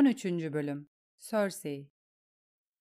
13. Bölüm Cersei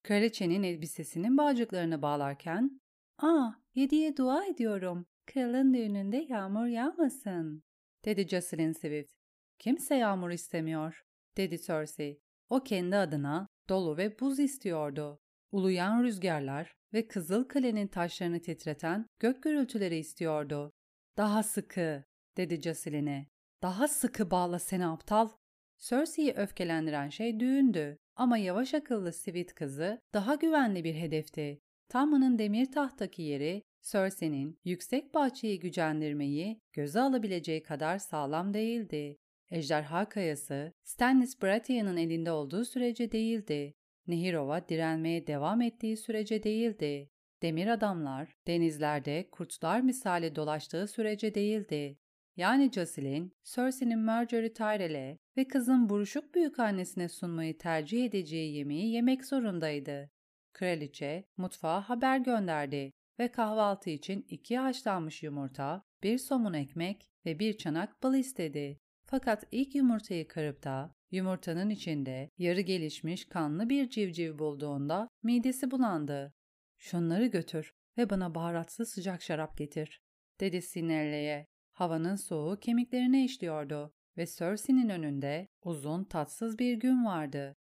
Kraliçenin elbisesinin bağcıklarını bağlarken ''Aa, yediye dua ediyorum. Kralın düğününde yağmur yağmasın.'' dedi Jocelyn Swift. ''Kimse yağmur istemiyor.'' dedi Cersei. O kendi adına dolu ve buz istiyordu. Uluyan rüzgarlar ve Kızıl Kale'nin taşlarını titreten gök gürültüleri istiyordu. ''Daha sıkı'' dedi Jocelyn'e. ''Daha sıkı bağla seni aptal.'' Cersei'yi öfkelendiren şey düğündü ama yavaş akıllı Sweet kızı daha güvenli bir hedefti. Tamman'ın demir tahtaki yeri Cersei'nin yüksek bahçeyi gücendirmeyi göze alabileceği kadar sağlam değildi. Ejderha kayası Stannis Baratheon'un elinde olduğu sürece değildi. Nehirova direnmeye devam ettiği sürece değildi. Demir adamlar denizlerde kurtlar misali dolaştığı sürece değildi. Yani Jocelyn, Cersei'nin Marjorie Tyrell'e ve kızın buruşuk büyükannesine sunmayı tercih edeceği yemeği yemek zorundaydı. Kraliçe mutfağa haber gönderdi ve kahvaltı için iki haşlanmış yumurta, bir somun ekmek ve bir çanak bal istedi. Fakat ilk yumurtayı kırıp da yumurtanın içinde yarı gelişmiş kanlı bir civciv bulduğunda midesi bulandı. ''Şunları götür ve bana baharatsız sıcak şarap getir.'' dedi Sinelle'ye. Havanın soğuğu kemiklerine işliyordu ve Cersei'nin önünde uzun tatsız bir gün vardı.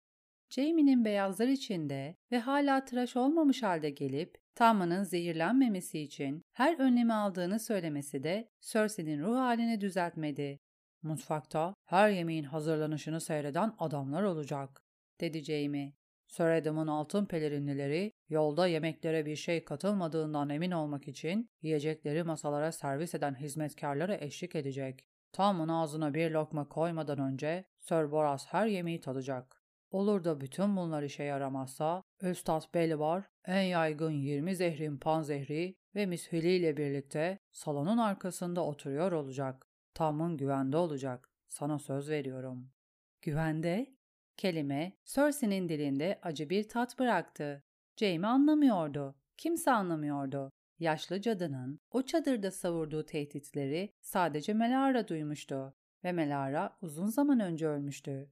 Jaime'nin beyazlar içinde ve hala tıraş olmamış halde gelip Tamma'nın zehirlenmemesi için her önlemi aldığını söylemesi de Cersei'nin ruh halini düzeltmedi. Mutfakta her yemeğin hazırlanışını seyreden adamlar olacak, dedi Jaime. Sir Adam'ın altın pelerinlileri yolda yemeklere bir şey katılmadığından emin olmak için yiyecekleri masalara servis eden hizmetkarlara eşlik edecek. Tamın ağzına bir lokma koymadan önce Sir Boras her yemeği tadacak. Olur da bütün bunlar işe yaramazsa Üstad Belibar en yaygın 20 zehrin panzehri ve mishili ile birlikte salonun arkasında oturuyor olacak. Tamın güvende olacak. Sana söz veriyorum. Güvende? Kelime Cersei'nin dilinde acı bir tat bıraktı. Jaime anlamıyordu. Kimse anlamıyordu. Yaşlı cadının o çadırda savurduğu tehditleri sadece Melara duymuştu ve Melara uzun zaman önce ölmüştü.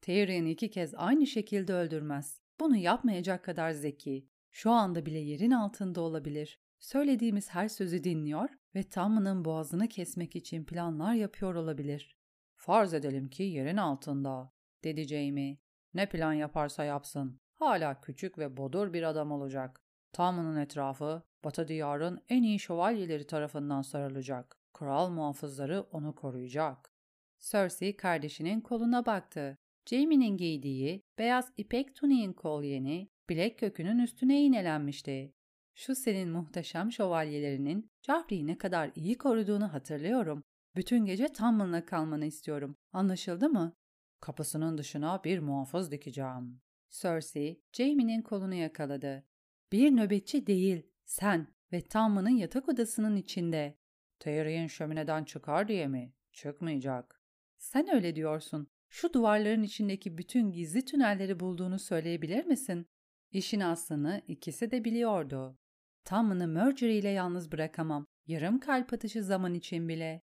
Tyrion iki kez aynı şekilde öldürmez. Bunu yapmayacak kadar zeki. Şu anda bile yerin altında olabilir. Söylediğimiz her sözü dinliyor ve Tammun'un boğazını kesmek için planlar yapıyor olabilir. Farz edelim ki yerin altında, dedi Jamie. Ne plan yaparsa yapsın. Hala küçük ve bodur bir adam olacak. Tammun'un etrafı Batı diyarın en iyi şövalyeleri tarafından sarılacak. Kral muhafızları onu koruyacak. Cersei kardeşinin koluna baktı. Jaime'nin giydiği beyaz ipek tuniğin kolyeni bilek kökünün üstüne iğnelenmişti. Şu senin muhteşem şövalyelerinin Joffrey'i ne kadar iyi koruduğunu hatırlıyorum. Bütün gece Tamlin'la kalmanı istiyorum. Anlaşıldı mı? Kapısının dışına bir muhafız dikeceğim. Cersei, Jaime'nin kolunu yakaladı. Bir nöbetçi değil, sen ve Tamlin'ın yatak odasının içinde. Tyrion şömineden çıkar diye mi? Çıkmayacak. Sen öyle diyorsun. Şu duvarların içindeki bütün gizli tünelleri bulduğunu söyleyebilir misin? İşin aslını ikisi de biliyordu. Tamını Marjorie ile yalnız bırakamam. Yarım kalp atışı zaman için bile.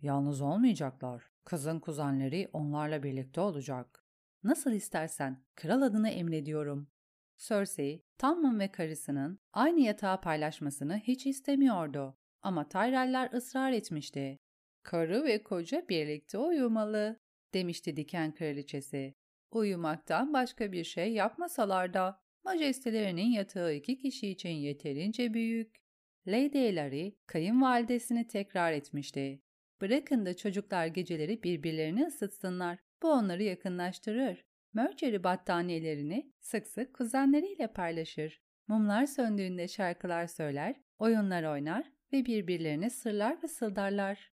Yalnız olmayacaklar. Kızın kuzenleri onlarla birlikte olacak. Nasıl istersen, kral adına emrediyorum. Cersei, Tammun ve karısının aynı yatağı paylaşmasını hiç istemiyordu. Ama Tyrell'ler ısrar etmişti. Karı ve koca birlikte uyumalı, demişti diken kraliçesi. Uyumaktan başka bir şey yapmasalar da majestelerinin yatağı iki kişi için yeterince büyük. Lady Ellery kayınvalidesini tekrar etmişti. Bırakın da çocuklar geceleri birbirlerini ısıtsınlar. Bu onları yakınlaştırır. Mercury battaniyelerini sık sık kuzenleriyle paylaşır. Mumlar söndüğünde şarkılar söyler, oyunlar oynar ve birbirlerine sırlar fısıldarlar.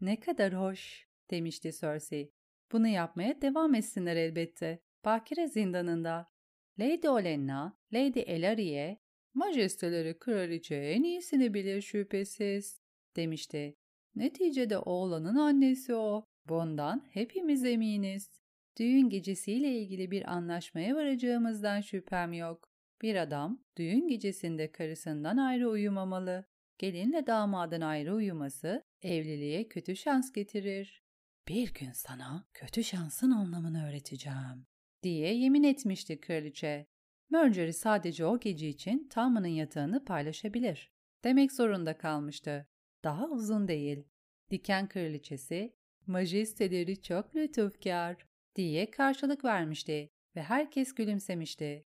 Ne kadar hoş, demişti Cersei. Bunu yapmaya devam etsinler elbette. Bakire zindanında. Lady Olenna, Lady Elarie, majesteleri kraliçe en iyisini bilir şüphesiz, demişti. Neticede oğlanın annesi o. Bundan hepimiz eminiz. Düğün gecesiyle ilgili bir anlaşmaya varacağımızdan şüphem yok. Bir adam düğün gecesinde karısından ayrı uyumamalı. Gelinle damadın ayrı uyuması evliliğe kötü şans getirir. Bir gün sana kötü şansın anlamını öğreteceğim, diye yemin etmişti kraliçe. Marjorie sadece o gece için Tama'nın yatağını paylaşabilir. Demek zorunda kalmıştı. Daha uzun değil. Diken kraliçesi, majesteleri çok lütufkar diye karşılık vermişti ve herkes gülümsemişti.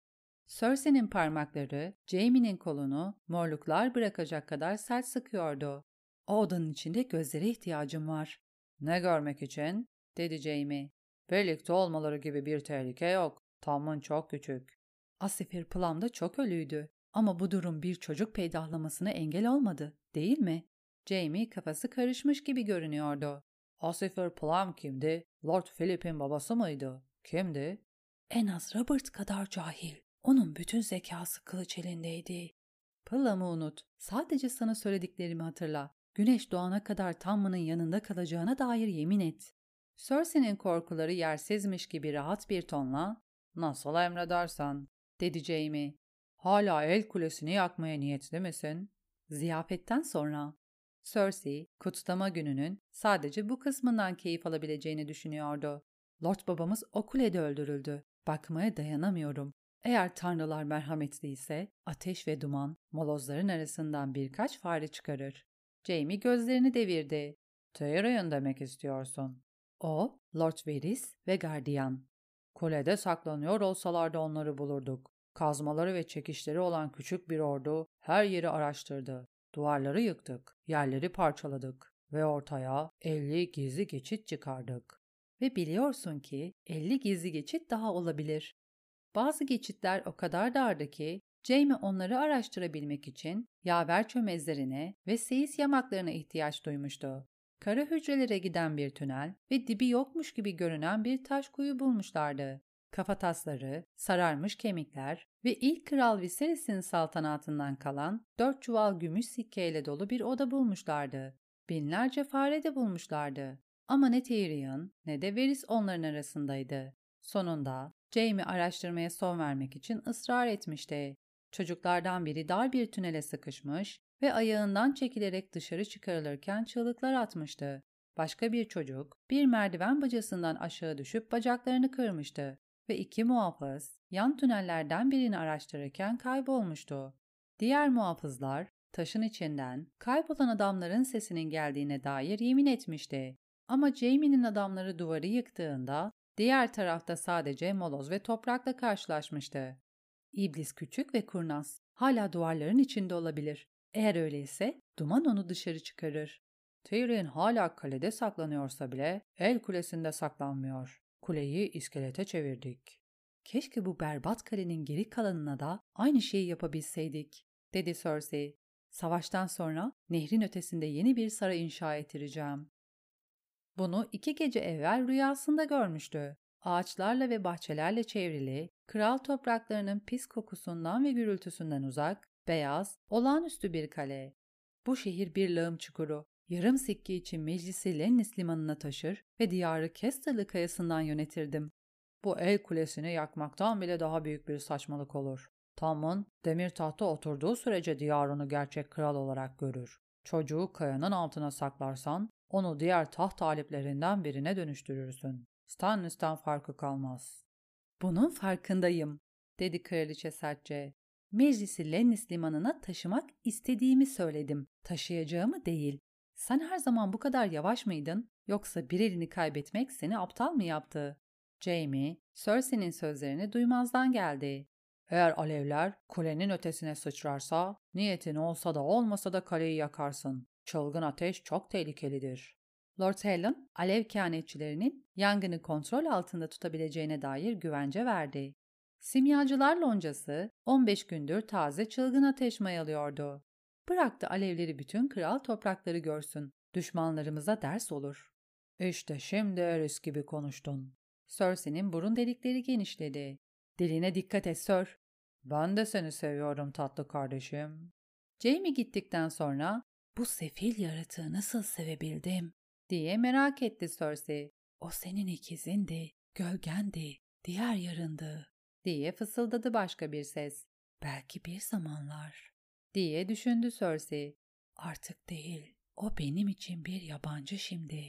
Cersei'nin parmakları Jaime'nin kolunu morluklar bırakacak kadar sert sıkıyordu. O odanın içinde gözlere ihtiyacım var. Ne görmek için? dedi Jaime. Birlikte olmaları gibi bir tehlike yok. Tom'un çok küçük. Asifir Plum da çok ölüydü. Ama bu durum bir çocuk peydahlamasına engel olmadı, değil mi? Jamie kafası karışmış gibi görünüyordu. Asifir Plum kimdi? Lord Philip'in babası mıydı? Kimdi? En az Robert kadar cahil. Onun bütün zekası kılıç elindeydi. Plum'u unut. Sadece sana söylediklerimi hatırla. Güneş doğana kadar Tamma'nın yanında kalacağına dair yemin et. Cersei'nin korkuları yersizmiş gibi rahat bir tonla ''Nasıl emredersen'' dedi Jamie. ''Hala el kulesini yakmaya niyetli misin?'' Ziyafetten sonra Cersei, kutlama gününün sadece bu kısmından keyif alabileceğini düşünüyordu. Lord babamız o kulede öldürüldü. Bakmaya dayanamıyorum. Eğer tanrılar merhametliyse ateş ve duman molozların arasından birkaç fare çıkarır. Jamie gözlerini devirdi. Tyrion demek istiyorsun. O, Lord Varys ve gardiyan. Kulede saklanıyor olsalardı onları bulurduk. Kazmaları ve çekişleri olan küçük bir ordu her yeri araştırdı. Duvarları yıktık, yerleri parçaladık ve ortaya 50 gizli geçit çıkardık. Ve biliyorsun ki 50 gizli geçit daha olabilir. Bazı geçitler o kadar dardı ki Jamie onları araştırabilmek için yaver çömezlerine ve seyis yamaklarına ihtiyaç duymuştu. Kara hücrelere giden bir tünel ve dibi yokmuş gibi görünen bir taş kuyu bulmuşlardı. Kafatasları, sararmış kemikler ve ilk kral Viserys'in saltanatından kalan dört çuval gümüş sikkeyle dolu bir oda bulmuşlardı. Binlerce fare de bulmuşlardı. Ama ne Tyrion ne de Varys onların arasındaydı. Sonunda Jaime araştırmaya son vermek için ısrar etmişti. Çocuklardan biri dar bir tünele sıkışmış ve ayağından çekilerek dışarı çıkarılırken çığlıklar atmıştı. Başka bir çocuk bir merdiven bacasından aşağı düşüp bacaklarını kırmıştı ve iki muhafız yan tünellerden birini araştırırken kaybolmuştu. Diğer muhafızlar taşın içinden kaybolan adamların sesinin geldiğine dair yemin etmişti. Ama Jamie'nin adamları duvarı yıktığında diğer tarafta sadece moloz ve toprakla karşılaşmıştı. İblis küçük ve kurnaz. Hala duvarların içinde olabilir. Eğer öyleyse duman onu dışarı çıkarır. Tyrion hala kalede saklanıyorsa bile el kulesinde saklanmıyor. Kuleyi iskelete çevirdik. Keşke bu berbat kalenin geri kalanına da aynı şeyi yapabilseydik, dedi Cersei. Savaştan sonra nehrin ötesinde yeni bir saray inşa ettireceğim. Bunu iki gece evvel rüyasında görmüştü. Ağaçlarla ve bahçelerle çevrili, kral topraklarının pis kokusundan ve gürültüsünden uzak, beyaz, olağanüstü bir kale. Bu şehir bir lağım çukuru. Yarım sikke için meclisi Lennis limanına taşır ve diyarı Kesterlı kayasından yönetirdim. Bu el kulesini yakmaktan bile daha büyük bir saçmalık olur. Tam'ın demir tahta oturduğu sürece diyarını gerçek kral olarak görür. Çocuğu kayanın altına saklarsan onu diğer taht taliplerinden birine dönüştürürsün. Stannis'ten farkı kalmaz. Bunun farkındayım, dedi kraliçe sertçe. Meclisi Lennis limanına taşımak istediğimi söyledim, taşıyacağımı değil. Sen her zaman bu kadar yavaş mıydın, yoksa bir elini kaybetmek seni aptal mı yaptı? Jamie, Cersei'nin sözlerini duymazdan geldi. Eğer alevler kulenin ötesine sıçrarsa, niyetin olsa da olmasa da kaleyi yakarsın. Çılgın ateş çok tehlikelidir. Lord Helen, alev kehanetçilerinin yangını kontrol altında tutabileceğine dair güvence verdi. Simyacılar loncası 15 gündür taze çılgın ateş mayalıyordu. Bıraktı alevleri bütün kral toprakları görsün. Düşmanlarımıza ders olur. İşte şimdi Eris gibi konuştun. Cersei'nin burun delikleri genişledi. Diline dikkat et Sir. Ben de seni seviyorum tatlı kardeşim. Jamie gittikten sonra bu sefil yaratığı nasıl sevebildim diye merak etti Cersei. O senin ikizindi, gölgendi, diğer yarındı diye fısıldadı başka bir ses. Belki bir zamanlar diye düşündü Cersei. Artık değil, o benim için bir yabancı şimdi.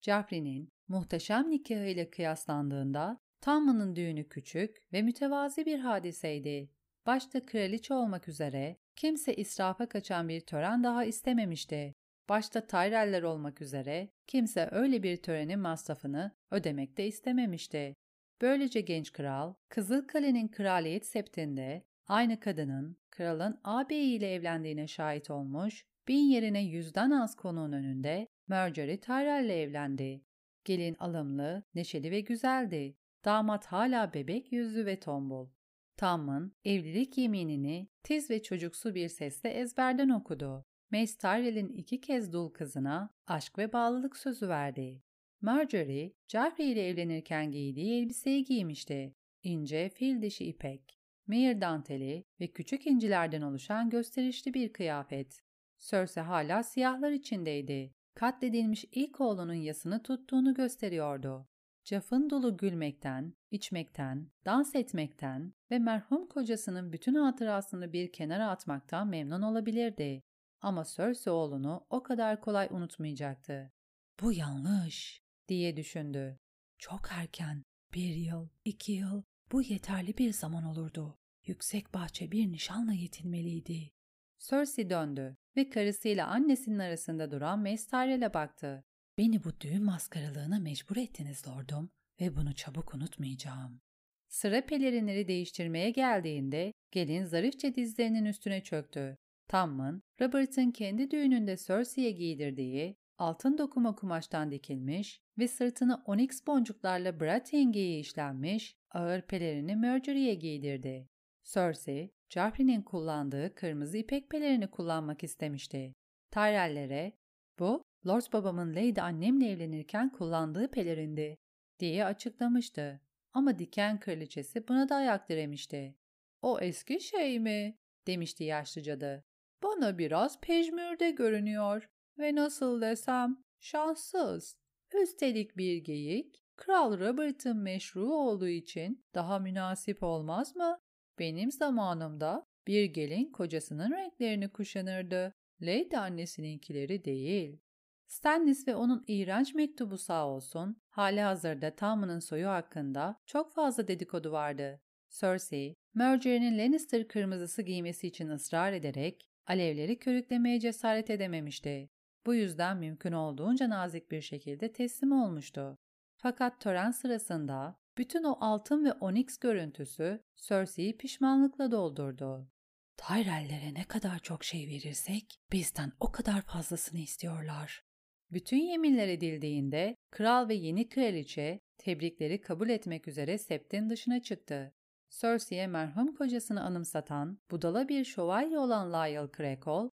Joffrey'nin muhteşem nikahıyla kıyaslandığında Tamman'ın düğünü küçük ve mütevazi bir hadiseydi. Başta kraliçe olmak üzere kimse israfa kaçan bir tören daha istememişti. Başta Tyrell'ler olmak üzere kimse öyle bir törenin masrafını ödemek de istememişti. Böylece genç kral, Kızılkale'nin kraliyet septinde aynı kadının kralın ağabeyiyle evlendiğine şahit olmuş, bin yerine yüzden az konuğun önünde Marjorie Tyrell'le evlendi. Gelin alımlı, neşeli ve güzeldi. Damat hala bebek yüzlü ve tombul. Tam'ın evlilik yeminini tiz ve çocuksu bir sesle ezberden okudu. Mace Tyrell'in iki kez dul kızına aşk ve bağlılık sözü verdi. Marjorie, Joffrey ile evlenirken giydiği elbiseyi giymişti. İnce fil dişi ipek, mehir danteli ve küçük incilerden oluşan gösterişli bir kıyafet. Cersei hala siyahlar içindeydi. Katledilmiş ilk oğlunun yasını tuttuğunu gösteriyordu. Cafın dolu gülmekten, içmekten, dans etmekten ve merhum kocasının bütün hatırasını bir kenara atmaktan memnun olabilirdi. Ama Cersei oğlunu o kadar kolay unutmayacaktı. Bu yanlış diye düşündü. Çok erken, bir yıl, iki yıl, bu yeterli bir zaman olurdu. Yüksek bahçe bir nişanla yetinmeliydi. Cersei döndü ve karısıyla annesinin arasında duran Mace baktı. Beni bu düğün maskaralığına mecbur ettiniz lordum ve bunu çabuk unutmayacağım. Sıra pelerinleri değiştirmeye geldiğinde gelin zarifçe dizlerinin üstüne çöktü. Tamman, Robert'ın kendi düğününde Cersei'ye giydirdiği altın dokuma kumaştan dikilmiş ve sırtını onyx boncuklarla Bratengi'ye işlenmiş ağır pelerini Marjorie'ye giydirdi. Cersei, Joffrey'nin kullandığı kırmızı ipek pelerini kullanmak istemişti. Tyrell'lere, bu Lord babamın Lady annemle evlenirken kullandığı pelerindi diye açıklamıştı. Ama diken kraliçesi buna da ayak diremişti. O eski şey mi? demişti yaşlı cadı. Bana biraz pejmürde görünüyor ve nasıl desem şanssız. Üstelik bir geyik, Kral Robert'ın meşru olduğu için daha münasip olmaz mı? Benim zamanımda bir gelin kocasının renklerini kuşanırdı. Lady annesininkileri değil. Stannis ve onun iğrenç mektubu sağ olsun, hali hazırda Tommen'ın soyu hakkında çok fazla dedikodu vardı. Cersei, Marjorie'nin Lannister kırmızısı giymesi için ısrar ederek alevleri körüklemeye cesaret edememişti. Bu yüzden mümkün olduğunca nazik bir şekilde teslim olmuştu. Fakat tören sırasında bütün o altın ve onyx görüntüsü Cersei'yi pişmanlıkla doldurdu. Tyrell'lere ne kadar çok şey verirsek bizden o kadar fazlasını istiyorlar. Bütün yeminler edildiğinde kral ve yeni kraliçe tebrikleri kabul etmek üzere septin dışına çıktı. Cersei'ye merhum kocasını anımsatan budala bir şövalye olan Lyle Crackle,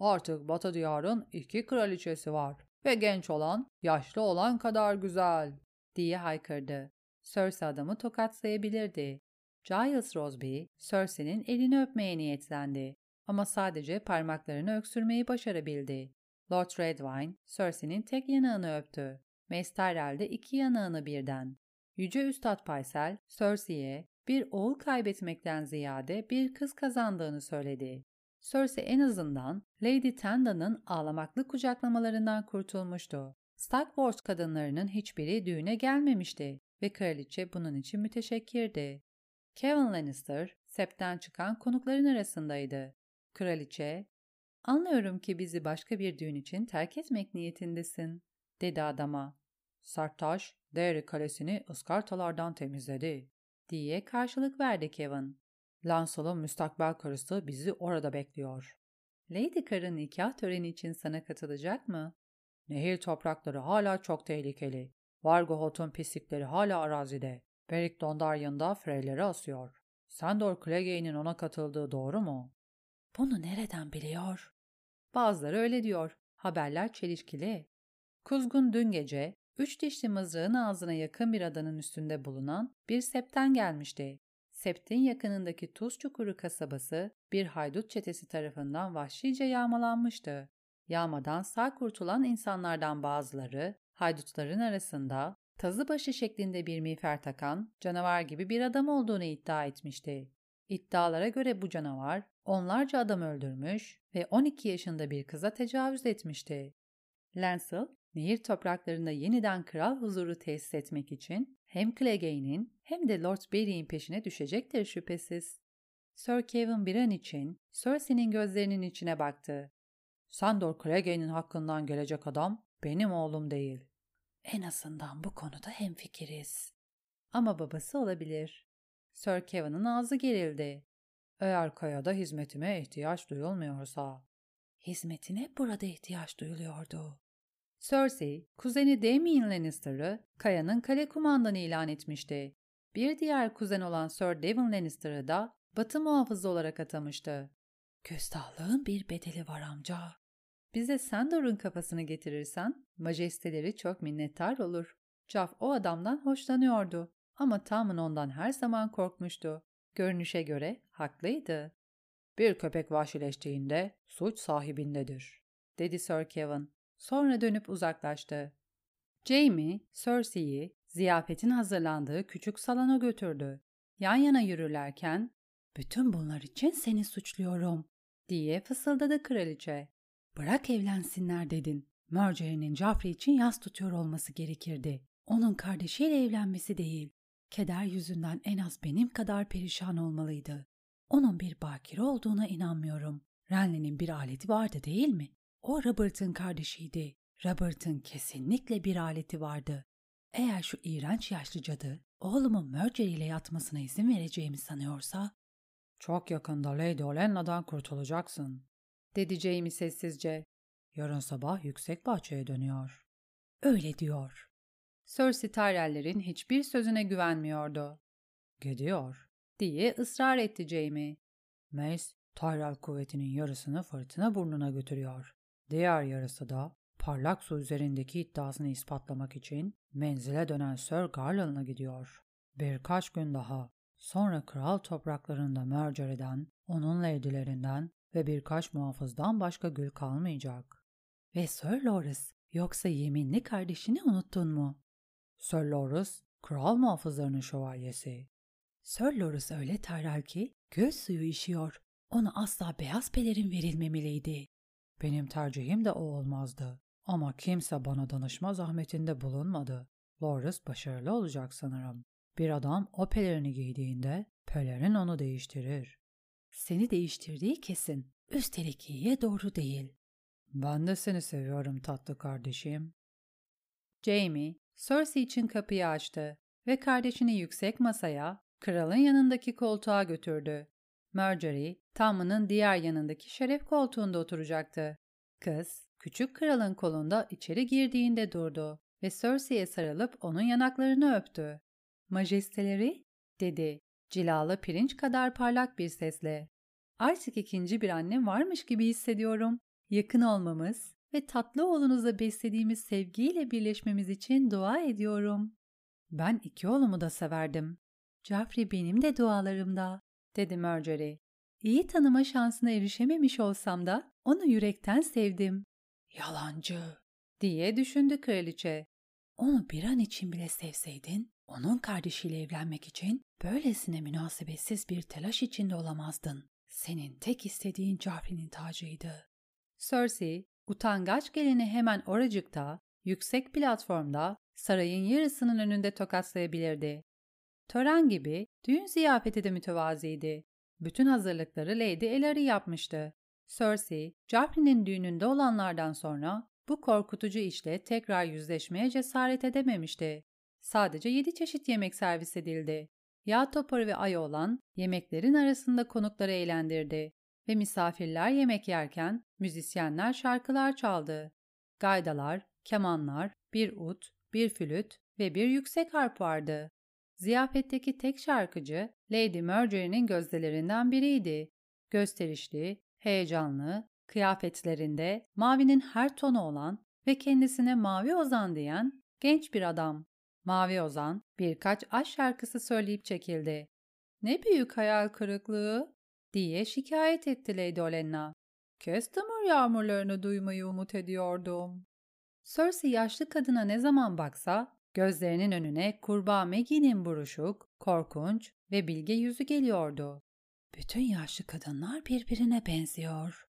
''Artık Batı diyarın iki kraliçesi var ve genç olan, yaşlı olan kadar güzel.'' Diye haykırdı. Cersei adamı tokatlayabilirdi. Giles Rosby, Cersei'nin elini öpmeye niyetlendi ama sadece parmaklarını öksürmeyi başarabildi. Lord Redwine, Cersei'nin tek yanağını öptü. Mace Tyrell de iki yanağını birden. Yüce Üstad Paysel, Cersei'ye bir oğul kaybetmekten ziyade bir kız kazandığını söyledi. Cersei en azından Lady Tanda'nın ağlamaklı kucaklamalarından kurtulmuştu. Stark Wars kadınlarının hiçbiri düğüne gelmemişti ve kraliçe bunun için müteşekkirdi. Kevin Lannister, septen çıkan konukların arasındaydı. Kraliçe, ''Anlıyorum ki bizi başka bir düğün için terk etmek niyetindesin.'' dedi adama. Sartaş, Derry kalesini ıskartalardan temizledi diye karşılık verdi Kevin. Lancel'ın müstakbel karısı bizi orada bekliyor. Lady Carr'ın nikah töreni için sana katılacak mı? Nehir toprakları hala çok tehlikeli. Vargohot'un pislikleri hala arazide. Beric Dondarrion'da freyleri asıyor. Sandor Clegane'in ona katıldığı doğru mu? Bunu nereden biliyor? Bazıları öyle diyor. Haberler çelişkili. Kuzgun dün gece üç dişli mızrağın ağzına yakın bir adanın üstünde bulunan bir septen gelmişti. Septin yakınındaki Tuz Çukuru kasabası bir haydut çetesi tarafından vahşice yağmalanmıştı. Yağmadan sağ kurtulan insanlardan bazıları haydutların arasında tazıbaşı şeklinde bir miğfer takan canavar gibi bir adam olduğunu iddia etmişti. İddialara göre bu canavar onlarca adam öldürmüş ve 12 yaşında bir kıza tecavüz etmişti. Lancel, nehir topraklarında yeniden kral huzuru tesis etmek için hem Clegane'in hem de Lord Barry'in peşine düşecektir şüphesiz. Sir Kevin bir an için Cersei'nin gözlerinin içine baktı. Sandor Clegane'in hakkından gelecek adam benim oğlum değil. En azından bu konuda hemfikiriz. Ama babası olabilir. Sir Kevin'in ağzı gerildi. Eğer kayada hizmetime ihtiyaç duyulmuyorsa. Hizmetine burada ihtiyaç duyuluyordu. Cersei, kuzeni Damien Lannister'ı Kaya'nın kale kumandanı ilan etmişti. Bir diğer kuzen olan Sir Devon Lannister'ı da Batı muhafızı olarak atamıştı. Küstahlığın bir bedeli var amca. Bize Sandor'un kafasını getirirsen, majesteleri çok minnettar olur. Caf o adamdan hoşlanıyordu ama Tamın ondan her zaman korkmuştu. Görünüşe göre haklıydı. Bir köpek vahşileştiğinde suç sahibindedir, dedi Sir Kevin. Sonra dönüp uzaklaştı. Jamie, Cersei'yi ziyafetin hazırlandığı küçük salona götürdü. Yan yana yürürlerken, ''Bütün bunlar için seni suçluyorum.'' diye fısıldadı kraliçe. ''Bırak evlensinler dedin. Marjorie'nin Joffrey için yas tutuyor olması gerekirdi. Onun kardeşiyle evlenmesi değil. Keder yüzünden en az benim kadar perişan olmalıydı. Onun bir bakire olduğuna inanmıyorum. Renly'nin bir aleti vardı değil mi? O Robert'ın kardeşiydi. Robert'ın kesinlikle bir aleti vardı. Eğer şu iğrenç yaşlı cadı oğlumun Mercer ile yatmasına izin vereceğimi sanıyorsa... Çok yakında Lady Olenna'dan kurtulacaksın, dedi Jamie sessizce. Yarın sabah yüksek bahçeye dönüyor. Öyle diyor. Cersei Tyrell'lerin hiçbir sözüne güvenmiyordu. Gidiyor, diye ısrar etti Jamie. Mace, Tyrell kuvvetinin yarısını fırtına burnuna götürüyor. Diğer yarısı da parlak su üzerindeki iddiasını ispatlamak için menzile dönen Sir Garland'a gidiyor. Birkaç gün daha sonra kral topraklarında mercer eden, onun leydilerinden ve birkaç muhafızdan başka gül kalmayacak. Ve Sir Loras, yoksa yeminli kardeşini unuttun mu? Sir Loras, kral muhafızlarının şövalyesi. Sir Loras öyle terhal ki göz suyu işiyor. Ona asla beyaz pelerin verilmemeliydi. Benim tercihim de o olmazdı. Ama kimse bana danışma zahmetinde bulunmadı. Loras başarılı olacak sanırım. Bir adam o pelerini giydiğinde pelerin onu değiştirir. Seni değiştirdiği kesin. Üstelik iyiye doğru değil. Ben de seni seviyorum tatlı kardeşim. Jamie, Cersei için kapıyı açtı ve kardeşini yüksek masaya, kralın yanındaki koltuğa götürdü. Marjorie, Tam'ının diğer yanındaki şeref koltuğunda oturacaktı. Kız, küçük kralın kolunda içeri girdiğinde durdu ve Cersei'ye sarılıp onun yanaklarını öptü. Majesteleri, dedi, cilalı pirinç kadar parlak bir sesle. Artık ikinci bir annem varmış gibi hissediyorum. Yakın olmamız ve tatlı oğlunuzla beslediğimiz sevgiyle birleşmemiz için dua ediyorum. Ben iki oğlumu da severdim. Joffrey benim de dualarımda, dedi Marjorie. İyi tanıma şansına erişememiş olsam da onu yürekten sevdim. Yalancı, diye düşündü kraliçe. Onu bir an için bile sevseydin, onun kardeşiyle evlenmek için böylesine münasebetsiz bir telaş içinde olamazdın. Senin tek istediğin Joffrey'nin tacıydı. Cersei, utangaç gelini hemen oracıkta, yüksek platformda, sarayın yarısının önünde tokatlayabilirdi. Tören gibi düğün ziyafeti de mütevaziydi. Bütün hazırlıkları Lady Ellery yapmıştı. Cersei, Joffrey'nin düğününde olanlardan sonra bu korkutucu işle tekrar yüzleşmeye cesaret edememişti. Sadece yedi çeşit yemek servis edildi. Yağ toparı ve ay olan yemeklerin arasında konukları eğlendirdi ve misafirler yemek yerken müzisyenler şarkılar çaldı. Gaydalar, kemanlar, bir ut, bir flüt ve bir yüksek harp vardı. Ziyafetteki tek şarkıcı Lady Marjorie'nin gözdelerinden biriydi. Gösterişli, heyecanlı, kıyafetlerinde mavinin her tonu olan ve kendisine mavi ozan diyen genç bir adam. Mavi ozan birkaç aşk şarkısı söyleyip çekildi. Ne büyük hayal kırıklığı diye şikayet etti Lady Olenna. Kestamur yağmurlarını duymayı umut ediyordum. Cersei yaşlı kadına ne zaman baksa gözlerinin önüne kurbağa Maggie'nin buruşuk, korkunç ve bilge yüzü geliyordu. Bütün yaşlı kadınlar birbirine benziyor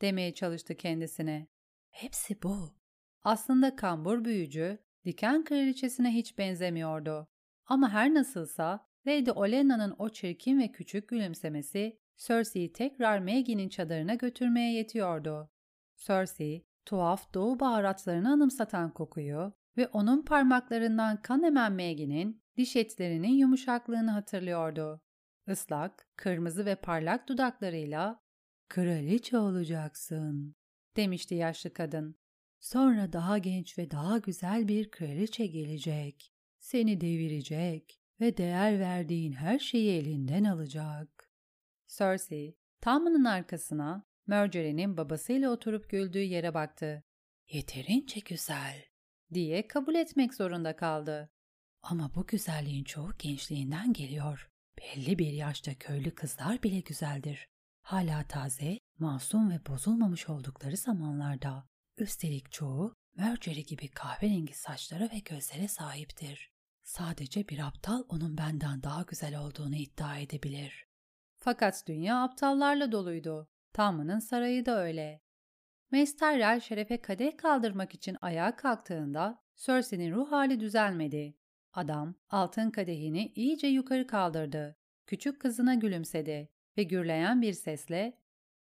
demeye çalıştı kendisine. Hepsi bu. Aslında kambur büyücü, diken kraliçesine hiç benzemiyordu. Ama her nasılsa Lady Olenna'nın o çirkin ve küçük gülümsemesi Cersei'yi tekrar Maggie'nin çadırına götürmeye yetiyordu. Cersei, tuhaf doğu baharatlarını anımsatan kokuyu ve onun parmaklarından kan emen Maggie'nin diş etlerinin yumuşaklığını hatırlıyordu. Islak, kırmızı ve parlak dudaklarıyla ''Kraliçe olacaksın.'' demişti yaşlı kadın. Sonra daha genç ve daha güzel bir kraliçe gelecek. Seni devirecek ve değer verdiğin her şeyi elinden alacak. Cersei, Tamın'ın arkasına Marjorie'nin babasıyla oturup güldüğü yere baktı. Yeterince güzel diye kabul etmek zorunda kaldı. Ama bu güzelliğin çoğu gençliğinden geliyor. Belli bir yaşta köylü kızlar bile güzeldir. Hala taze, masum ve bozulmamış oldukları zamanlarda. Üstelik çoğu Marjorie gibi kahverengi saçlara ve gözlere sahiptir. Sadece bir aptal onun benden daha güzel olduğunu iddia edebilir. Fakat dünya aptallarla doluydu. Tamının sarayı da öyle. Mace şerefe kadeh kaldırmak için ayağa kalktığında Cersei'nin ruh hali düzelmedi. Adam altın kadehini iyice yukarı kaldırdı. Küçük kızına gülümsedi ve gürleyen bir sesle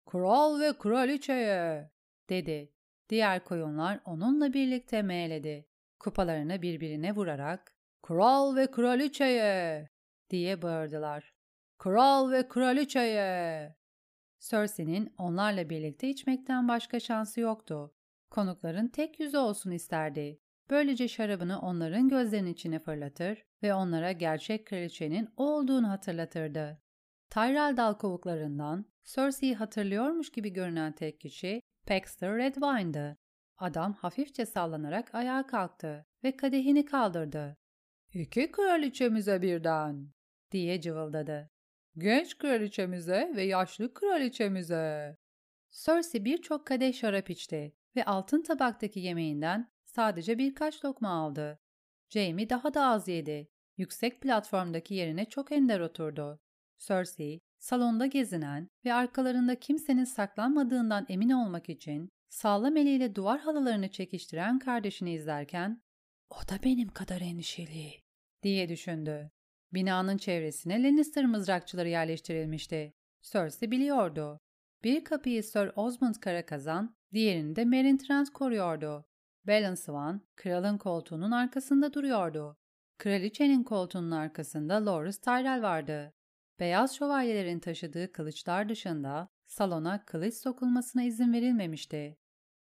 ''Kral ve kraliçeye!'' dedi. Diğer koyunlar onunla birlikte meğledi. Kupalarını birbirine vurarak ''Kral ve kraliçeye!'' diye bağırdılar. ''Kral ve kraliçeye!'' Cersei'nin onlarla birlikte içmekten başka şansı yoktu. Konukların tek yüzü olsun isterdi. Böylece şarabını onların gözlerinin içine fırlatır ve onlara gerçek kraliçenin olduğunu hatırlatırdı. Tyrell dal kovuklarından Cersei'yi hatırlıyormuş gibi görünen tek kişi Paxter Redwine'dı. Adam hafifçe sallanarak ayağa kalktı ve kadehini kaldırdı. İki kraliçemize birden diye cıvıldadı. Genç kraliçemize ve yaşlı kraliçemize. Cersei birçok kadeh şarap içti ve altın tabaktaki yemeğinden sadece birkaç lokma aldı. Jamie daha da az yedi. Yüksek platformdaki yerine çok ender oturdu. Cersei, salonda gezinen ve arkalarında kimsenin saklanmadığından emin olmak için sağlam eliyle duvar halılarını çekiştiren kardeşini izlerken ''O da benim kadar endişeli'' diye düşündü. Binanın çevresine Lannister mızrakçıları yerleştirilmişti. Cersei biliyordu. Bir kapıyı Sir Osmond Karakazan, diğerini de Meryn Trent koruyordu. Balon Swan, kralın koltuğunun arkasında duruyordu. Kraliçenin koltuğunun arkasında Loras Tyrell vardı. Beyaz şövalyelerin taşıdığı kılıçlar dışında salona kılıç sokulmasına izin verilmemişti.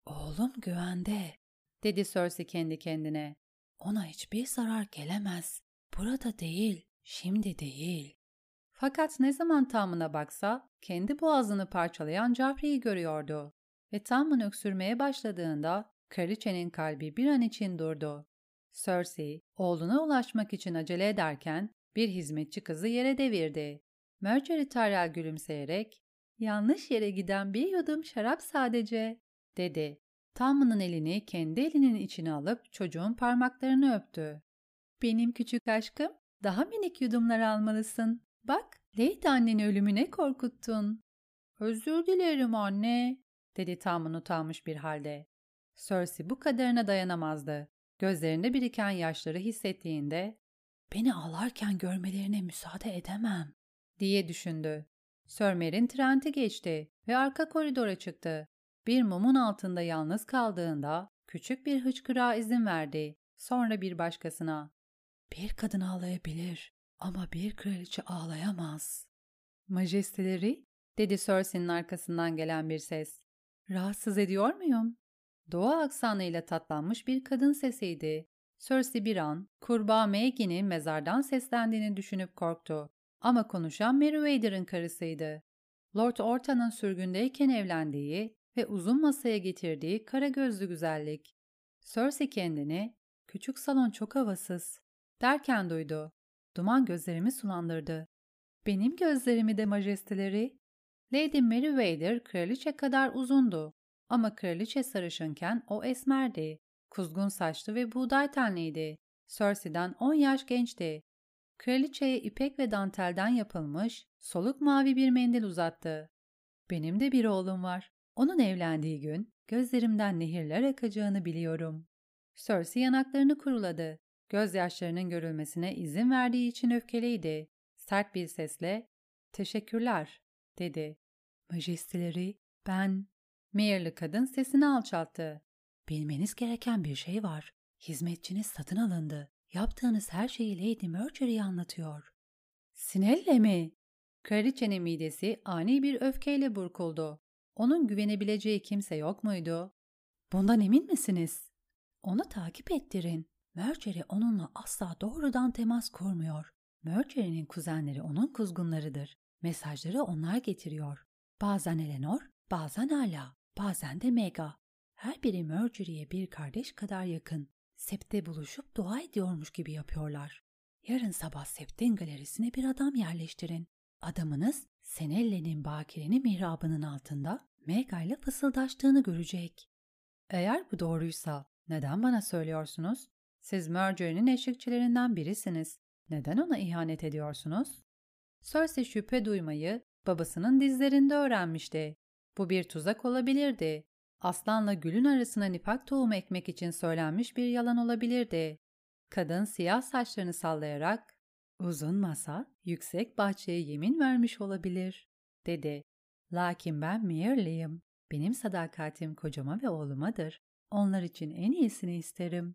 ''Oğlum güvende.'' dedi Cersei kendi kendine. ''Ona hiçbir zarar gelemez. Burada değil, şimdi değil.'' Fakat ne zaman Tamın'a baksa kendi boğazını parçalayan Joffrey'i görüyordu ve Tamın öksürmeye başladığında kraliçenin kalbi bir an için durdu. Cersei, oğluna ulaşmak için acele ederken bir hizmetçi kızı yere devirdi. Marjorie Tyrell gülümseyerek ''Yanlış yere giden bir yudum şarap sadece.'' dedi. Tamının elini kendi elinin içine alıp çocuğun parmaklarını öptü. ''Benim küçük aşkım, daha minik yudumlar almalısın. Bak, Lady anneni ölümüne korkuttun.'' ''Özür dilerim anne.'' dedi Tamın utanmış bir halde. Cersei bu kadarına dayanamazdı. Gözlerinde biriken yaşları hissettiğinde ''Beni ağlarken görmelerine müsaade edemem.'' diye düşündü. Sörmer'in trenti geçti ve arka koridora çıktı. Bir mumun altında yalnız kaldığında küçük bir hıçkırığa izin verdi. Sonra bir başkasına. Bir kadın ağlayabilir ama bir kraliçe ağlayamaz. Majesteleri, dedi Cersei'nin arkasından gelen bir ses. Rahatsız ediyor muyum? Doğu aksanıyla tatlanmış bir kadın sesiydi. Cersei bir an, kurbağa Maggie'nin mezardan seslendiğini düşünüp korktu. Ama konuşan Meriwether'ın karısıydı. Lord Orton'un sürgündeyken evlendiği ve uzun masaya getirdiği kara gözlü güzellik. Cersei kendini, küçük salon çok havasız, derken duydu. Duman gözlerimi sulandırdı. Benim gözlerimi de majesteleri. Lady Meriwether kraliçe kadar uzundu. Ama kraliçe sarışınken o esmerdi. Kuzgun saçlı ve buğday tenliydi. Cersei'den 10 yaş gençti. Kraliçeye ipek ve dantelden yapılmış soluk mavi bir mendil uzattı. Benim de bir oğlum var. Onun evlendiği gün gözlerimden nehirler akacağını biliyorum. Cersei yanaklarını kuruladı. Gözyaşlarının görülmesine izin verdiği için öfkeliydi. Sert bir sesle, ''Teşekkürler.'' dedi. ''Majesteleri, ben...'' Mayor'lı kadın sesini alçalttı. ''Bilmeniz gereken bir şey var. Hizmetçiniz satın alındı. Yaptığınız her şeyi Lady Mercury'ye anlatıyor.'' ''Sinelle mi?'' Kraliçenin midesi ani bir öfkeyle burkuldu. Onun güvenebileceği kimse yok muydu? Bundan emin misiniz? Onu takip ettirin. Mercury onunla asla doğrudan temas kurmuyor. Mercury'nin kuzenleri onun kuzgunlarıdır. Mesajları onlar getiriyor. Bazen Eleanor, bazen Ala, bazen de Mega. Her biri Mercury'ye bir kardeş kadar yakın. Septe buluşup dua ediyormuş gibi yapıyorlar. Yarın sabah Sept'in galerisine bir adam yerleştirin. Adamınız Senelle'nin bakirenin mihrabının altında Mega ile fısıldaştığını görecek. Eğer bu doğruysa neden bana söylüyorsunuz? Siz Marjorie'nin eşlikçilerinden birisiniz. Neden ona ihanet ediyorsunuz? Cersei şüphe duymayı babasının dizlerinde öğrenmişti. Bu bir tuzak olabilirdi. Aslanla gülün arasına nifak tohumu ekmek için söylenmiş bir yalan olabilirdi. Kadın siyah saçlarını sallayarak Uzun masa yüksek bahçeye yemin vermiş olabilir, dedi. Lakin ben Mearly'im. Benim sadakatim kocama ve oğlumadır. Onlar için en iyisini isterim.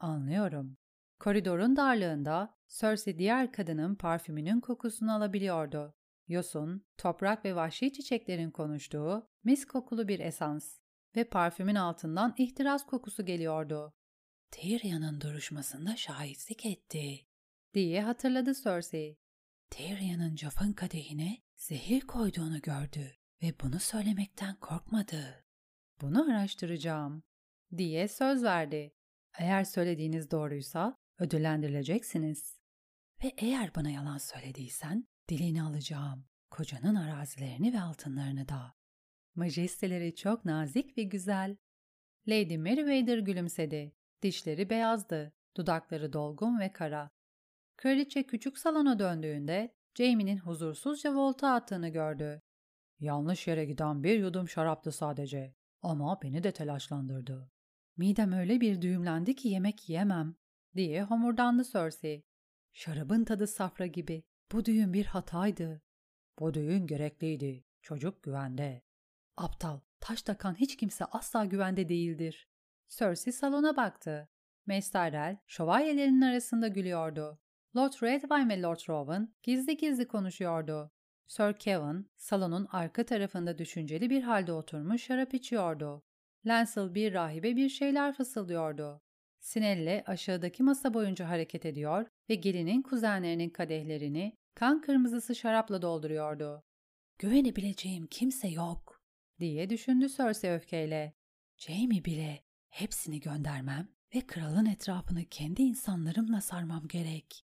Anlıyorum. Koridorun darlığında Cersei diğer kadının parfümünün kokusunu alabiliyordu. Yosun, toprak ve vahşi çiçeklerin konuştuğu mis kokulu bir esans ve parfümün altından ihtiras kokusu geliyordu. Tyrion'un duruşmasında şahitlik etti diye hatırladı Cersei. Tyrion'un Joff'un kadehine zehir koyduğunu gördü ve bunu söylemekten korkmadı. Bunu araştıracağım diye söz verdi. Eğer söylediğiniz doğruysa ödüllendirileceksiniz. Ve eğer bana yalan söylediysen dilini alacağım. Kocanın arazilerini ve altınlarını da. Majesteleri çok nazik ve güzel. Lady Meriwether gülümsedi. Dişleri beyazdı, dudakları dolgun ve kara. Kraliçe küçük salona döndüğünde Jamie'nin huzursuzca volta attığını gördü. Yanlış yere giden bir yudum şaraptı sadece ama beni de telaşlandırdı. Midem öyle bir düğümlendi ki yemek yiyemem diye homurdandı Cersei. Şarabın tadı safra gibi. Bu düğün bir hataydı. Bu düğün gerekliydi. Çocuk güvende. Aptal, taş takan hiç kimse asla güvende değildir. Cersei salona baktı. Mace şövalyelerin arasında gülüyordu. Lord Redwine ve Lord Rowan gizli gizli konuşuyordu. Sir Kevin salonun arka tarafında düşünceli bir halde oturmuş şarap içiyordu. Lancel bir rahibe bir şeyler fısıldıyordu. Sinelle aşağıdaki masa boyunca hareket ediyor ve gelinin kuzenlerinin kadehlerini kan kırmızısı şarapla dolduruyordu. Güvenebileceğim kimse yok diye düşündü Cersei öfkeyle. Jamie bile hepsini göndermem ve kralın etrafını kendi insanlarımla sarmam gerek.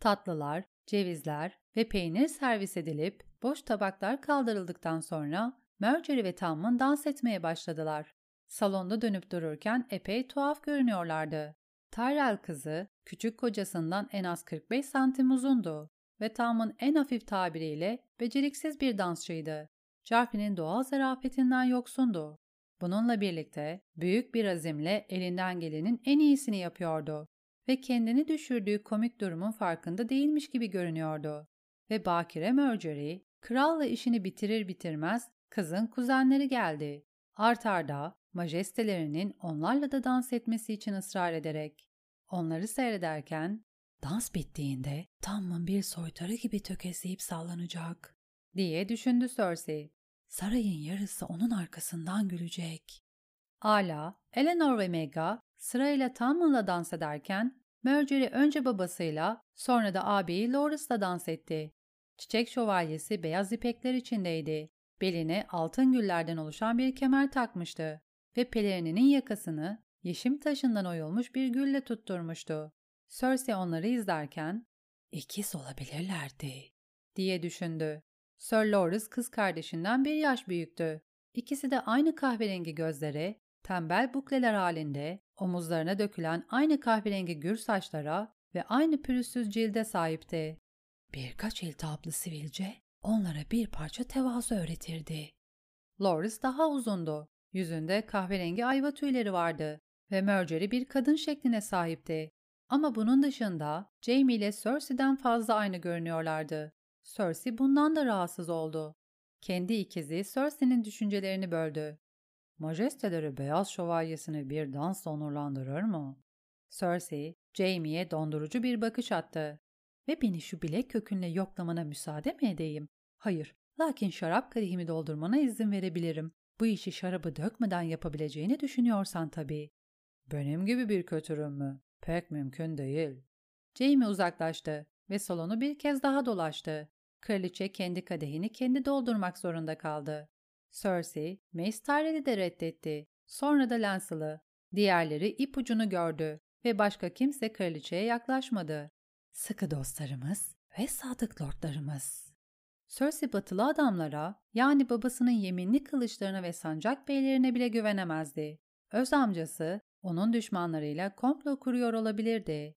Tatlılar, cevizler ve peynir servis edilip boş tabaklar kaldırıldıktan sonra Marjorie ve Tom'un dans etmeye başladılar. Salonda dönüp dururken epey tuhaf görünüyorlardı. Tyrell kızı küçük kocasından en az 45 santim uzundu ve Tom'un en hafif tabiriyle beceriksiz bir dansçıydı. Joffrey'nin doğal zarafetinden yoksundu. Bununla birlikte büyük bir azimle elinden gelenin en iyisini yapıyordu ve kendini düşürdüğü komik durumun farkında değilmiş gibi görünüyordu. Ve Bakire Marjorie, kralla işini bitirir bitirmez kızın kuzenleri geldi. Art arda majestelerinin onlarla da dans etmesi için ısrar ederek. Onları seyrederken, dans bittiğinde Tom'un bir soytarı gibi tökezleyip sallanacak diye düşündü Cersei. Sarayın yarısı onun arkasından gülecek. Ala, Eleanor ve Mega sırayla Tommen'la dans ederken Marjorie önce babasıyla sonra da ağabeyi Loris'la dans etti. Çiçek şövalyesi beyaz ipekler içindeydi. Beline altın güllerden oluşan bir kemer takmıştı ve pelerininin yakasını yeşim taşından oyulmuş bir gülle tutturmuştu. Cersei onları izlerken ikiz olabilirlerdi diye düşündü. Sir Loris kız kardeşinden bir yaş büyüktü. İkisi de aynı kahverengi gözlere, tembel bukleler halinde, omuzlarına dökülen aynı kahverengi gür saçlara ve aynı pürüzsüz cilde sahipti. Birkaç iltihaplı sivilce onlara bir parça tevazu öğretirdi. Loris daha uzundu. Yüzünde kahverengi ayva tüyleri vardı ve Marjorie bir kadın şekline sahipti. Ama bunun dışında Jamie ile Cersei'den fazla aynı görünüyorlardı. Cersei bundan da rahatsız oldu. Kendi ikizi Cersei'nin düşüncelerini böldü. Majesteleri Beyaz Şövalyesini bir dansla onurlandırır mı? Cersei, Jaime'ye dondurucu bir bakış attı. Ve beni şu bilek kökünle yoklamana müsaade mi edeyim? Hayır, lakin şarap kadehimi doldurmana izin verebilirim. Bu işi şarabı dökmeden yapabileceğini düşünüyorsan tabii. Benim gibi bir kötürüm mü? Pek mümkün değil. Jamie uzaklaştı ve salonu bir kez daha dolaştı. Kraliçe kendi kadehini kendi doldurmak zorunda kaldı. Cersei, Mace Tyrell'i de reddetti. Sonra da Lancel'ı. Diğerleri ipucunu gördü ve başka kimse kraliçeye yaklaşmadı. Sıkı dostlarımız ve sadık lordlarımız. Cersei batılı adamlara yani babasının yeminli kılıçlarına ve sancak beylerine bile güvenemezdi. Öz amcası onun düşmanlarıyla komplo kuruyor olabilirdi.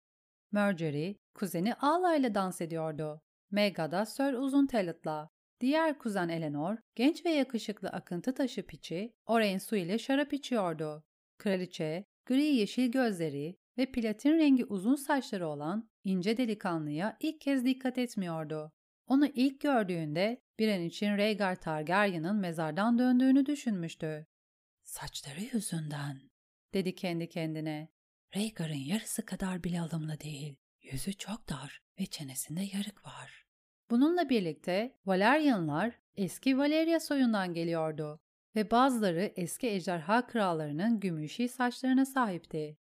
Marjorie, kuzeni Alay'la dans ediyordu. Megha da Sir Uzun Tellet'la. Diğer kuzen Eleanor, genç ve yakışıklı akıntı taşı piçi, Oren su ile şarap içiyordu. Kraliçe, gri yeşil gözleri ve platin rengi uzun saçları olan ince delikanlıya ilk kez dikkat etmiyordu. Onu ilk gördüğünde bir an için Rhaegar Targaryen'ın mezardan döndüğünü düşünmüştü. Saçları yüzünden, dedi kendi kendine. Rhaegar'ın yarısı kadar bile alımlı değil. Yüzü çok dar ve çenesinde yarık var. Bununla birlikte Valerianlar eski Valeria soyundan geliyordu ve bazıları eski ejderha krallarının gümüşi saçlarına sahipti.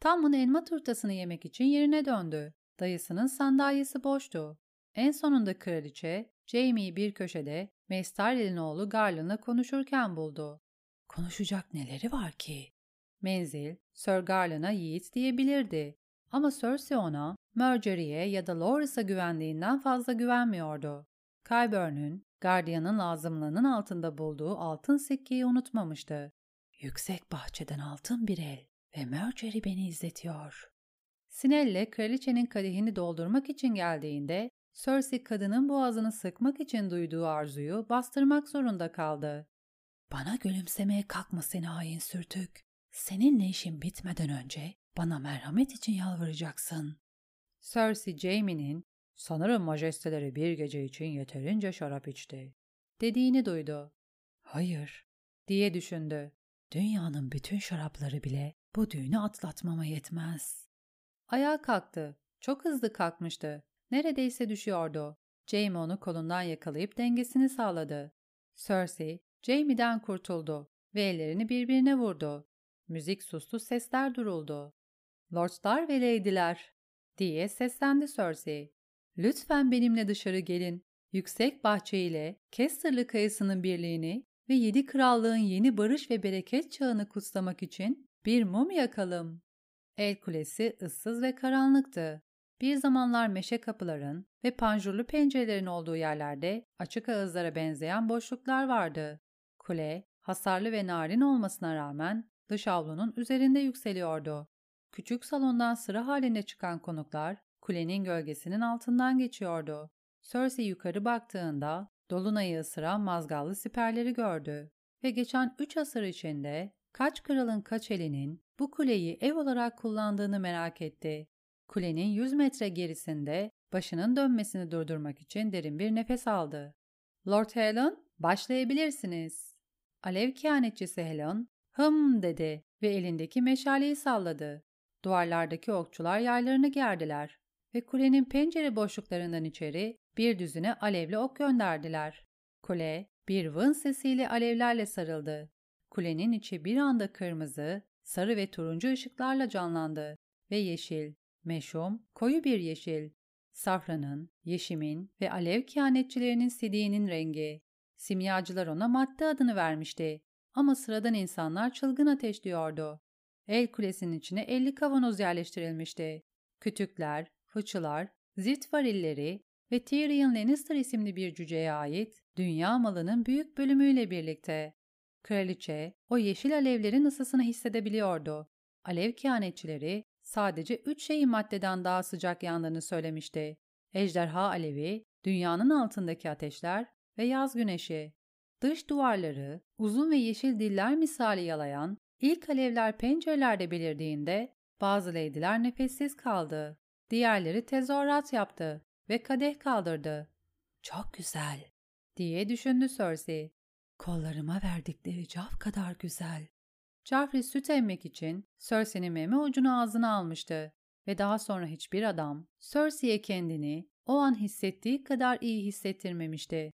Tom'un elma turtasını yemek için yerine döndü. Dayısının sandalyesi boştu. En sonunda kraliçe, Jamie'yi bir köşede Mestarel'in oğlu Garland'la konuşurken buldu. Konuşacak neleri var ki? Menzil, Sir Garland'a yiğit diyebilirdi. Ama Cersei ona, Marjorie'ye ya da Loras'a güvendiğinden fazla güvenmiyordu. Qyburn'un, gardiyanın lazımlığının altında bulduğu altın sikkeyi unutmamıştı. Yüksek bahçeden altın bir el ve Marjorie beni izletiyor. Sinelle kraliçenin kadehini doldurmak için geldiğinde Cersei kadının boğazını sıkmak için duyduğu arzuyu bastırmak zorunda kaldı. Bana gülümsemeye kalkma seni hain sürtük. Seninle işin bitmeden önce bana merhamet için yalvaracaksın. Cersei Jaime'nin sanırım majesteleri bir gece için yeterince şarap içti dediğini duydu. Hayır diye düşündü. Dünyanın bütün şarapları bile bu düğünü atlatmama yetmez. Ayağa kalktı. Çok hızlı kalkmıştı. Neredeyse düşüyordu. Jaime onu kolundan yakalayıp dengesini sağladı. Cersei, Jaime'den kurtuldu ve ellerini birbirine vurdu. Müzik sustu, sesler duruldu. Lordlar ve Lady'ler diye seslendi Cersei. Lütfen benimle dışarı gelin. Yüksek bahçe ile Kesterlı kayısının birliğini ve yedi krallığın yeni barış ve bereket çağını kutsamak için bir mum yakalım. El kulesi ıssız ve karanlıktı. Bir zamanlar meşe kapıların ve panjurlu pencerelerin olduğu yerlerde açık ağızlara benzeyen boşluklar vardı. Kule, hasarlı ve narin olmasına rağmen dış avlunun üzerinde yükseliyordu. Küçük salondan sıra halinde çıkan konuklar kulenin gölgesinin altından geçiyordu. Cersei yukarı baktığında dolunayı ısıran mazgallı siperleri gördü ve geçen üç asır içinde kaç kralın kaç elinin bu kuleyi ev olarak kullandığını merak etti. Kulenin 100 metre gerisinde başının dönmesini durdurmak için derin bir nefes aldı. Lord Helen, başlayabilirsiniz. Alev kehanetçisi Helen, hım dedi ve elindeki meşaleyi salladı. Duvarlardaki okçular yaylarını gerdiler ve kulenin pencere boşluklarından içeri bir düzine alevli ok gönderdiler. Kule bir vın sesiyle alevlerle sarıldı. Kulenin içi bir anda kırmızı, sarı ve turuncu ışıklarla canlandı ve yeşil, meşhum, koyu bir yeşil. Safranın, yeşimin ve alev kehanetçilerinin sidiğinin rengi. Simyacılar ona madde adını vermişti ama sıradan insanlar çılgın ateşliyordu. El kulesinin içine 50 kavanoz yerleştirilmişti. Kütükler, fıçılar, zift varilleri ve Tyrion Lannister isimli bir cüceye ait dünya malının büyük bölümüyle birlikte. Kraliçe o yeşil alevlerin ısısını hissedebiliyordu. Alev kehanetçileri sadece üç şeyin maddeden daha sıcak yandığını söylemişti. Ejderha alevi, dünyanın altındaki ateşler ve yaz güneşi. Dış duvarları uzun ve yeşil diller misali yalayan İlk alevler pencerelerde belirdiğinde bazı leydiler nefessiz kaldı. Diğerleri tezahürat yaptı ve kadeh kaldırdı. Çok güzel diye düşündü Cersei. Kollarıma verdikleri caf kadar güzel. Joffrey süt emmek için Cersei'nin meme ucunu ağzına almıştı ve daha sonra hiçbir adam Cersei'ye kendini o an hissettiği kadar iyi hissettirmemişti.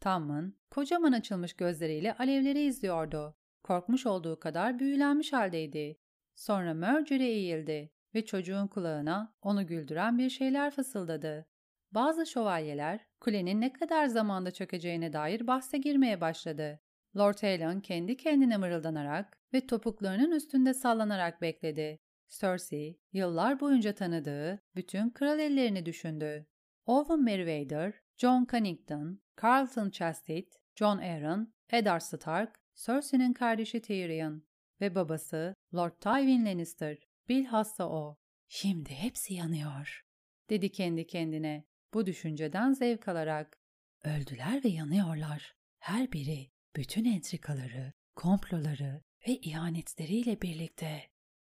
Tammun kocaman açılmış gözleriyle alevleri izliyordu. Korkmuş olduğu kadar büyülenmiş haldeydi. Sonra Marjorie eğildi ve çocuğun kulağına onu güldüren bir şeyler fısıldadı. Bazı şövalyeler kulenin ne kadar zamanda çökeceğine dair bahse girmeye başladı. Lord Aegon kendi kendine mırıldanarak ve topuklarının üstünde sallanarak bekledi. Cersei, yıllar boyunca tanıdığı bütün kral ellerini düşündü. Owen Merryweather, John Cunnington, Carlton Chastity, John Arryn, Eddard Stark, Cersei'nin kardeşi Tyrion ve babası Lord Tywin Lannister. Bilhassa o. Şimdi hepsi yanıyor, dedi kendi kendine bu düşünceden zevk alarak. Öldüler ve yanıyorlar. Her biri bütün entrikaları, komploları ve ihanetleriyle birlikte.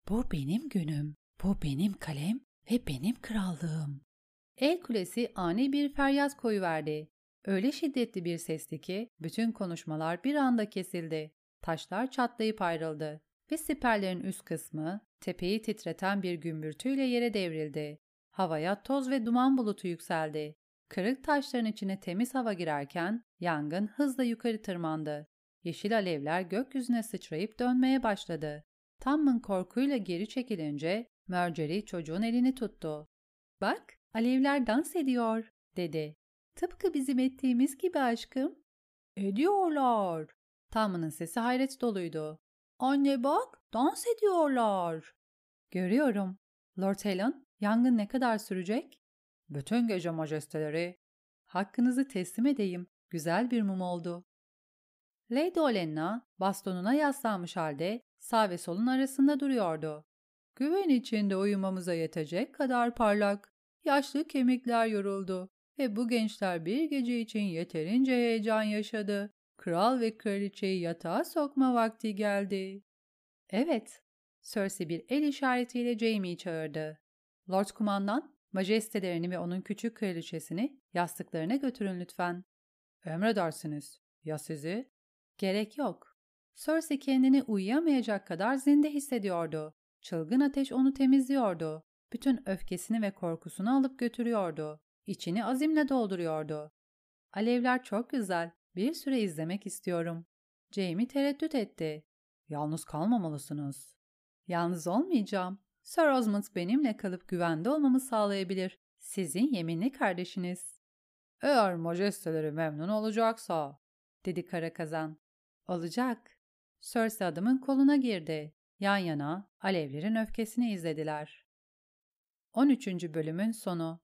Bu benim günüm, bu benim kalem ve benim krallığım. El kulesi ani bir feryat koyuverdi. Öyle şiddetli bir sesti ki bütün konuşmalar bir anda kesildi. Taşlar çatlayıp ayrıldı ve siperlerin üst kısmı tepeyi titreten bir gümbürtüyle yere devrildi. Havaya toz ve duman bulutu yükseldi. Kırık taşların içine temiz hava girerken yangın hızla yukarı tırmandı. Yeşil alevler gökyüzüne sıçrayıp dönmeye başladı. Tammun korkuyla geri çekilince Marjorie çocuğun elini tuttu. ''Bak, alevler dans ediyor.'' dedi. ''Tıpkı bizim ettiğimiz gibi aşkım.'' ''Ediyorlar.'' Tammun'un sesi hayret doluydu. ''Anne bak, dans ediyorlar.'' ''Görüyorum. Lord Helen, yangın ne kadar sürecek?'' ''Bütün gece majesteleri.'' ''Hakkınızı teslim edeyim. Güzel bir mum oldu.'' Lady Olenna bastonuna yaslanmış halde sağ ve solun arasında duruyordu. Güven içinde uyumamıza yetecek kadar parlak. Yaşlı kemikler yoruldu ve bu gençler bir gece için yeterince heyecan yaşadı. Kral ve kraliçeyi yatağa sokma vakti geldi. Evet, Cersei bir el işaretiyle Jaime'yi çağırdı. Lord kumandan, majestelerini ve onun küçük kraliçesini yastıklarına götürün lütfen. Emredersiniz. Ya sizi? Gerek yok. Cersei kendini uyuyamayacak kadar zinde hissediyordu. Çılgın ateş onu temizliyordu. Bütün öfkesini ve korkusunu alıp götürüyordu. İçini azimle dolduruyordu. Alevler çok güzel. Bir süre izlemek istiyorum. Jamie tereddüt etti. Yalnız kalmamalısınız. Yalnız olmayacağım. Sir Osmond benimle kalıp güvende olmamı sağlayabilir. Sizin yeminli kardeşiniz. Eğer majesteleri memnun olacaksa, dedi kara kazan. Olacak. Cersei adamın koluna girdi. Yan yana alevlerin öfkesini izlediler. 13. bölümün sonu